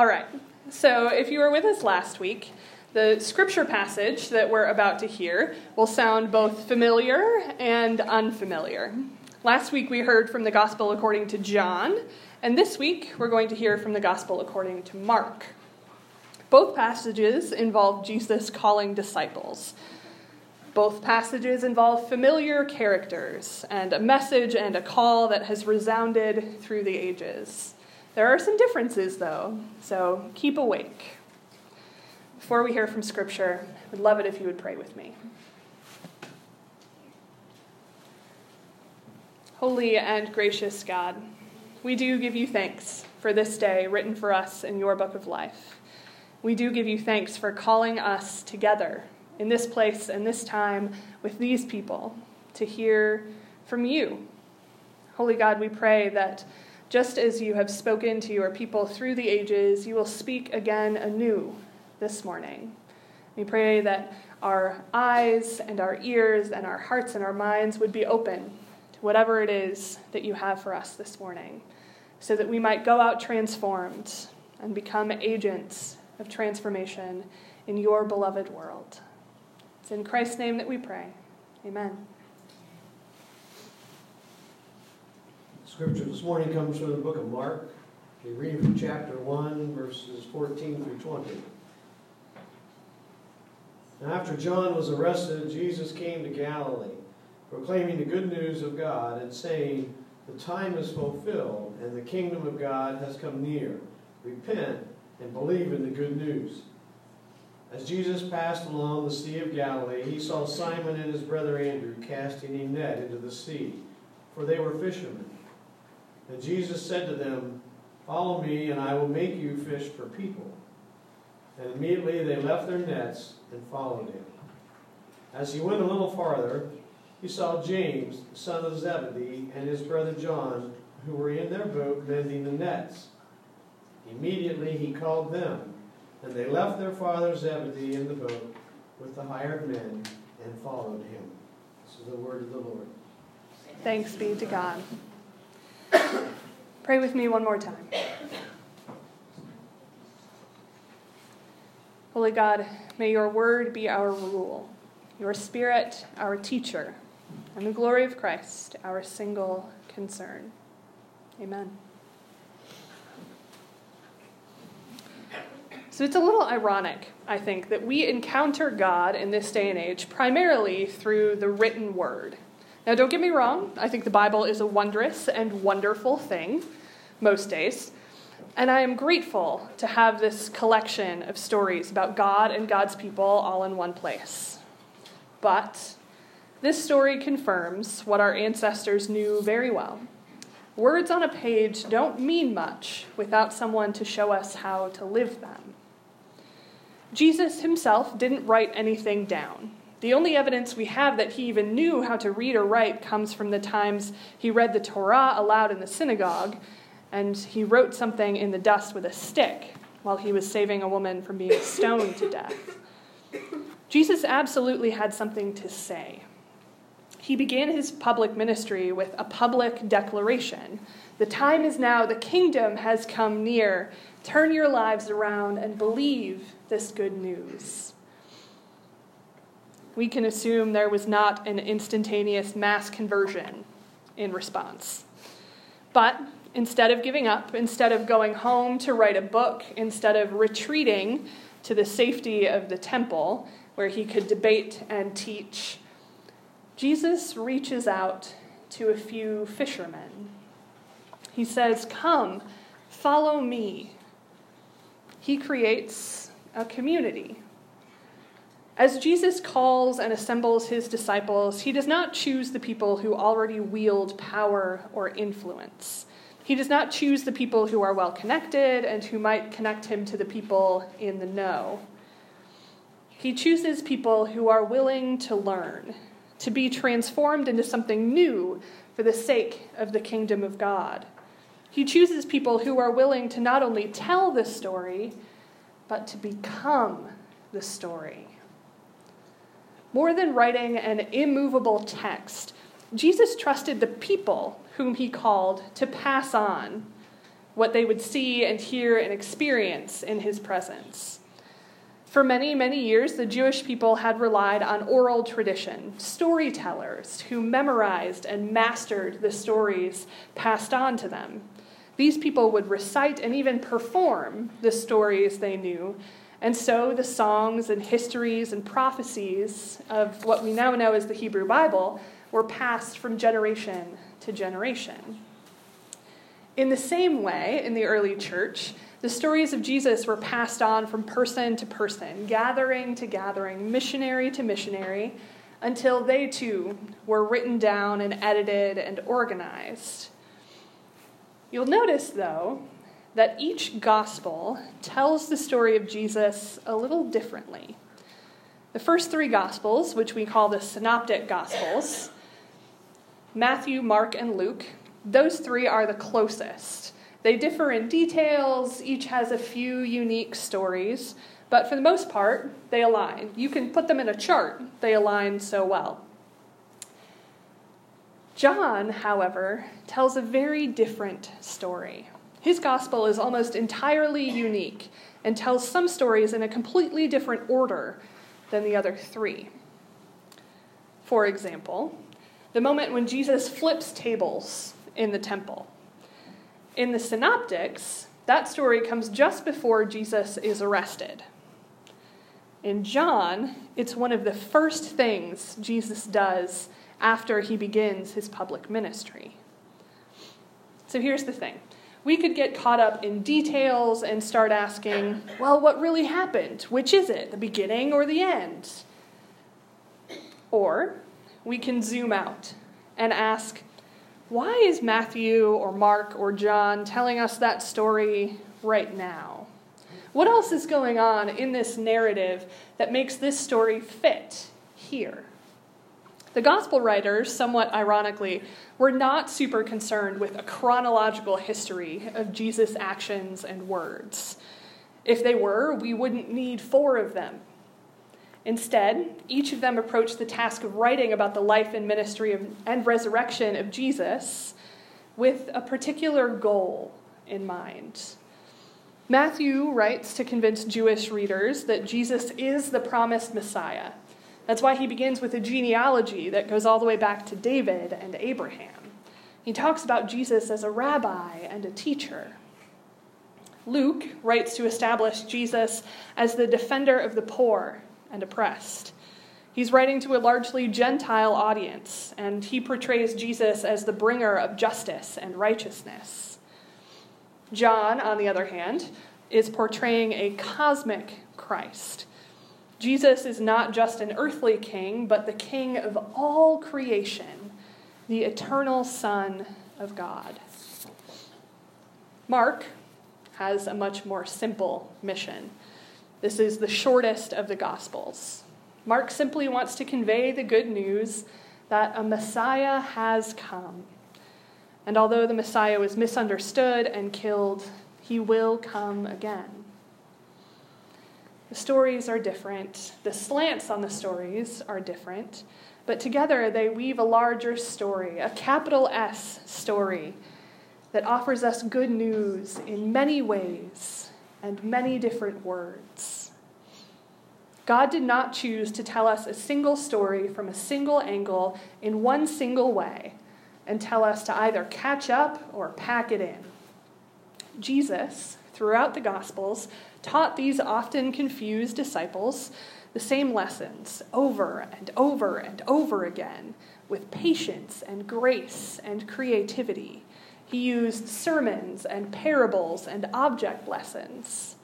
All right. So, if you were with us last week, the scripture passage that we're about to hear will sound both familiar and unfamiliar. Last week we heard from the Gospel according to John, and this week we're going to hear from the Gospel according to Mark. Both passages involve Jesus calling disciples. Both passages involve familiar characters and a message and a call that has resounded through the ages. There are some differences, though, so keep awake. Before we hear from Scripture, I would love it if you would pray with me. Holy and gracious God, we do give you thanks for this day written for us in your book of life. We do give you thanks for calling us together in this place and this time with these people to hear from you. Holy God, we pray that just as you have spoken to your people through the ages, you will speak again anew this morning. We pray that our eyes and our ears and our hearts and our minds would be open to whatever it is that you have for us this morning, so that we might go out transformed and become agents of transformation in your beloved world. It's in Christ's name that we pray. Amen. Scripture this morning comes from the book of Mark. We read from chapter 1, verses 14 through 20. Now, after John was arrested, Jesus came to Galilee, proclaiming the good news of God and saying, The time is fulfilled, and the kingdom of God has come near. Repent and believe in the good news. As Jesus passed along the Sea of Galilee, he saw Simon and his brother Andrew casting a net into the sea, for they were fishermen. And Jesus said to them, Follow me, and I will make you fish for people. And immediately they left their nets and followed him. As he went a little farther, he saw James, the son of Zebedee, and his brother John, who were in their boat mending the nets. Immediately he called them, and they left their father Zebedee in the boat with the hired men and followed him. This is the word of the Lord. Thanks be to God. Pray with me one more time. Holy God, may your word be our rule, your spirit our teacher, and the glory of Christ our single concern. Amen. So it's a little ironic, I think, that we encounter God in this day and age primarily through the written word. Now, don't get me wrong, I think the Bible is a wondrous and wonderful thing most days. And I am grateful to have this collection of stories about God and God's people all in one place. But this story confirms what our ancestors knew very well. Words on a page don't mean much without someone to show us how to live them. Jesus himself didn't write anything down. The only evidence we have that he even knew how to read or write comes from the times he read the Torah aloud in the synagogue, and he wrote something in the dust with a stick while he was saving a woman from being stoned to death. Jesus absolutely had something to say. He began his public ministry with a public declaration The time is now, the kingdom has come near. Turn your lives around and believe this good news we can assume there was not an instantaneous mass conversion in response. But instead of giving up, instead of going home to write a book, instead of retreating to the safety of the temple where he could debate and teach, Jesus reaches out to a few fishermen. He says, Come, follow me. He creates a community as Jesus calls and assembles his disciples, he does not choose the people who already wield power or influence. He does not choose the people who are well connected and who might connect him to the people in the know. He chooses people who are willing to learn, to be transformed into something new for the sake of the kingdom of God. He chooses people who are willing to not only tell the story, but to become the story. More than writing an immovable text, Jesus trusted the people whom he called to pass on what they would see and hear and experience in his presence. For many, many years, the Jewish people had relied on oral tradition, storytellers who memorized and mastered the stories passed on to them. These people would recite and even perform the stories they knew, and so the songs and histories and prophecies of what we now know as the Hebrew Bible were passed from generation to generation. In the same way, in the early church, the stories of Jesus were passed on from person to person, gathering to gathering, missionary to missionary, until they too were written down and edited and organized. You'll notice, though, that each gospel tells the story of Jesus a little differently. The first three gospels, which we call the synoptic gospels, Matthew, Mark, and Luke, those three are the closest. They differ in details, each has a few unique stories, but for the most part, they align. You can put them in a chart, they align so well. John, however, tells a very different story. His gospel is almost entirely unique and tells some stories in a completely different order than the other three. For example, the moment when Jesus flips tables in the temple. In the synoptics, that story comes just before Jesus is arrested. In John, it's one of the first things Jesus does after he begins his public ministry. So here's the thing we could get caught up in details and start asking, well, what really happened? Which is it, the beginning or the end? Or we can zoom out and ask, why is Matthew or Mark or John telling us that story right now? What else is going on in this narrative that makes this story fit here? The gospel writers, somewhat ironically, were not super concerned with a chronological history of Jesus' actions and words. If they were, we wouldn't need four of them. Instead, each of them approached the task of writing about the life and ministry of, and resurrection of Jesus with a particular goal in mind. Matthew writes to convince Jewish readers that Jesus is the promised Messiah. That's why he begins with a genealogy that goes all the way back to David and Abraham. He talks about Jesus as a rabbi and a teacher. Luke writes to establish Jesus as the defender of the poor and oppressed. He's writing to a largely Gentile audience, and he portrays Jesus as the bringer of justice and righteousness. John, on the other hand, is portraying a cosmic Christ. Jesus is not just an earthly king, but the king of all creation, the eternal Son of God. Mark has a much more simple mission. This is the shortest of the Gospels. Mark simply wants to convey the good news that a Messiah has come. And although the Messiah was misunderstood and killed, he will come again. The stories are different, the slants on the stories are different, but together they weave a larger story, a capital S story, that offers us good news in many ways and many different words. God did not choose to tell us a single story from a single angle in one single way and tell us to either catch up or pack it in. Jesus, throughout the Gospels, taught these often confused disciples the same lessons over and over and over again with patience and grace and creativity. He used sermons and parables and object lessons.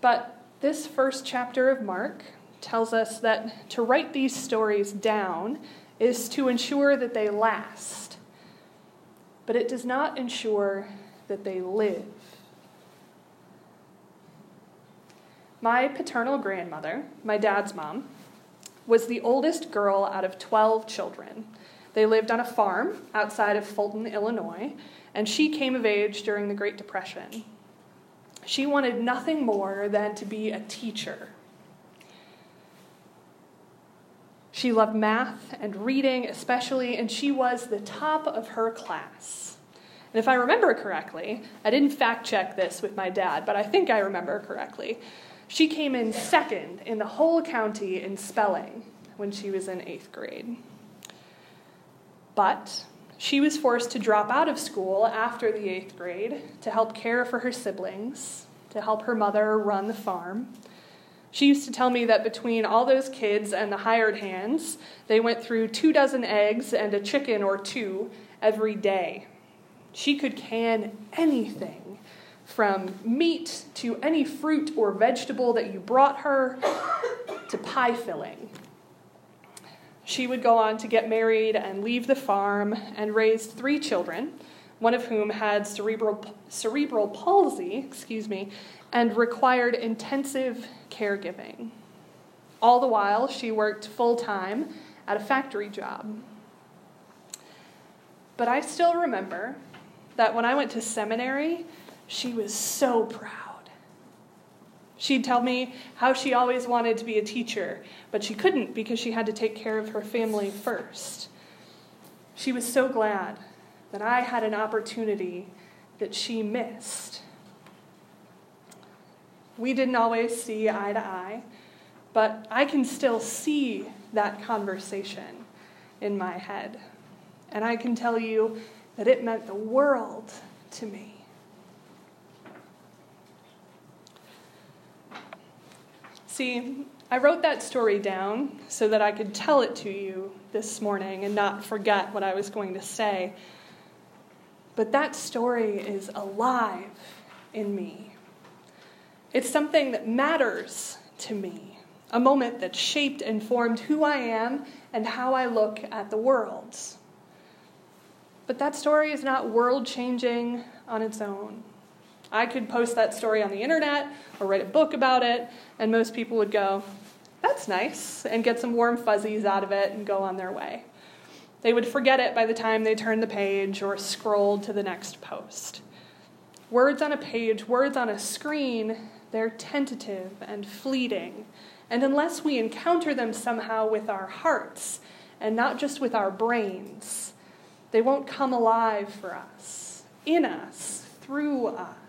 But this first chapter of Mark tells us that to write these stories down is to ensure that they last, but it does not ensure that they live. My paternal grandmother, my dad's mom, was the oldest girl out of 12 children. They lived on a farm outside of Fulton, Illinois, and she came of age during the Great Depression. She wanted nothing more than to be a teacher. She loved math and reading, especially, and she was the top of her class. And if I remember correctly, I didn't fact check this with my dad, but I think I remember correctly. She came in second in the whole county in spelling when she was in eighth grade. But she was forced to drop out of school after the eighth grade to help care for her siblings, to help her mother run the farm. She used to tell me that between all those kids and the hired hands, they went through two dozen eggs and a chicken or two every day. She could can anything from meat to any fruit or vegetable that you brought her to pie filling. She would go on to get married and leave the farm and raise three children, one of whom had cerebral, cerebral palsy, excuse me, and required intensive caregiving. All the while, she worked full time at a factory job. But I still remember that when I went to seminary, she was so proud. She'd tell me how she always wanted to be a teacher, but she couldn't because she had to take care of her family first. She was so glad that I had an opportunity that she missed. We didn't always see eye to eye, but I can still see that conversation in my head. And I can tell you that it meant the world to me. See, I wrote that story down so that I could tell it to you this morning and not forget what I was going to say. But that story is alive in me. It's something that matters to me, a moment that shaped and formed who I am and how I look at the world. But that story is not world changing on its own. I could post that story on the internet or write a book about it, and most people would go, That's nice, and get some warm fuzzies out of it and go on their way. They would forget it by the time they turned the page or scrolled to the next post. Words on a page, words on a screen, they're tentative and fleeting. And unless we encounter them somehow with our hearts and not just with our brains, they won't come alive for us, in us, through us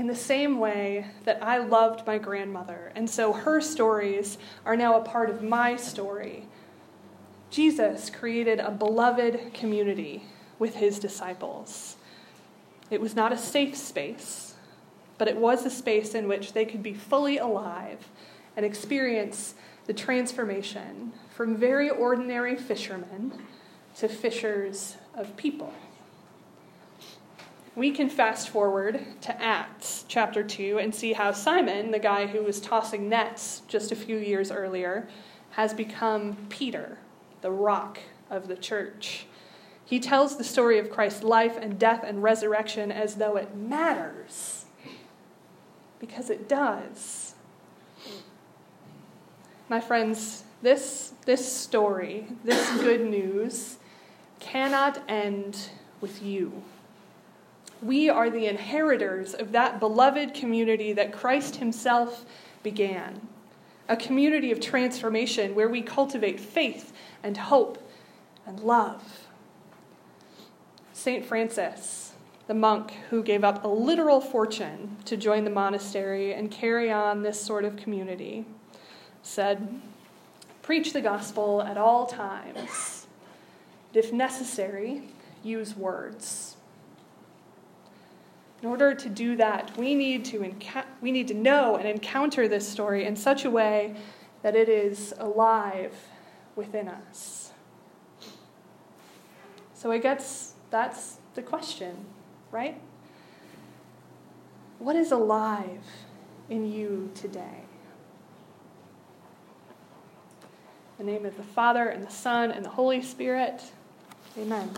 in the same way that I loved my grandmother, and so her stories are now a part of my story. Jesus created a beloved community with his disciples. It was not a safe space, but it was a space in which they could be fully alive and experience the transformation from very ordinary fishermen to fishers of people we can fast forward to Acts chapter 2 and see how Simon, the guy who was tossing nets just a few years earlier, has become Peter, the rock of the church. He tells the story of Christ's life and death and resurrection as though it matters, because it does. My friends, this, this story, this good news, cannot end with you. We are the inheritors of that beloved community that Christ Himself began. A community of transformation where we cultivate faith and hope and love. St. Francis, the monk who gave up a literal fortune to join the monastery and carry on this sort of community, said, Preach the gospel at all times. If necessary, use words. In order to do that, we need to, enca- we need to know and encounter this story in such a way that it is alive within us. So I guess that's the question, right? What is alive in you today? In the name of the Father, and the Son, and the Holy Spirit, amen.